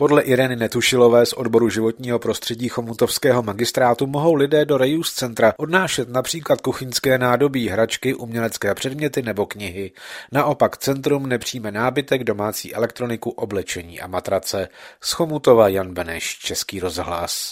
Podle Ireny Netušilové z odboru životního prostředí Chomutovského magistrátu mohou lidé do Reuse centra odnášet například kuchyňské nádobí, hračky, umělecké předměty nebo knihy. Naopak centrum nepřijme nábytek, domácí elektroniku, oblečení a matrace. Z Chomutova Jan Beneš, Český rozhlas.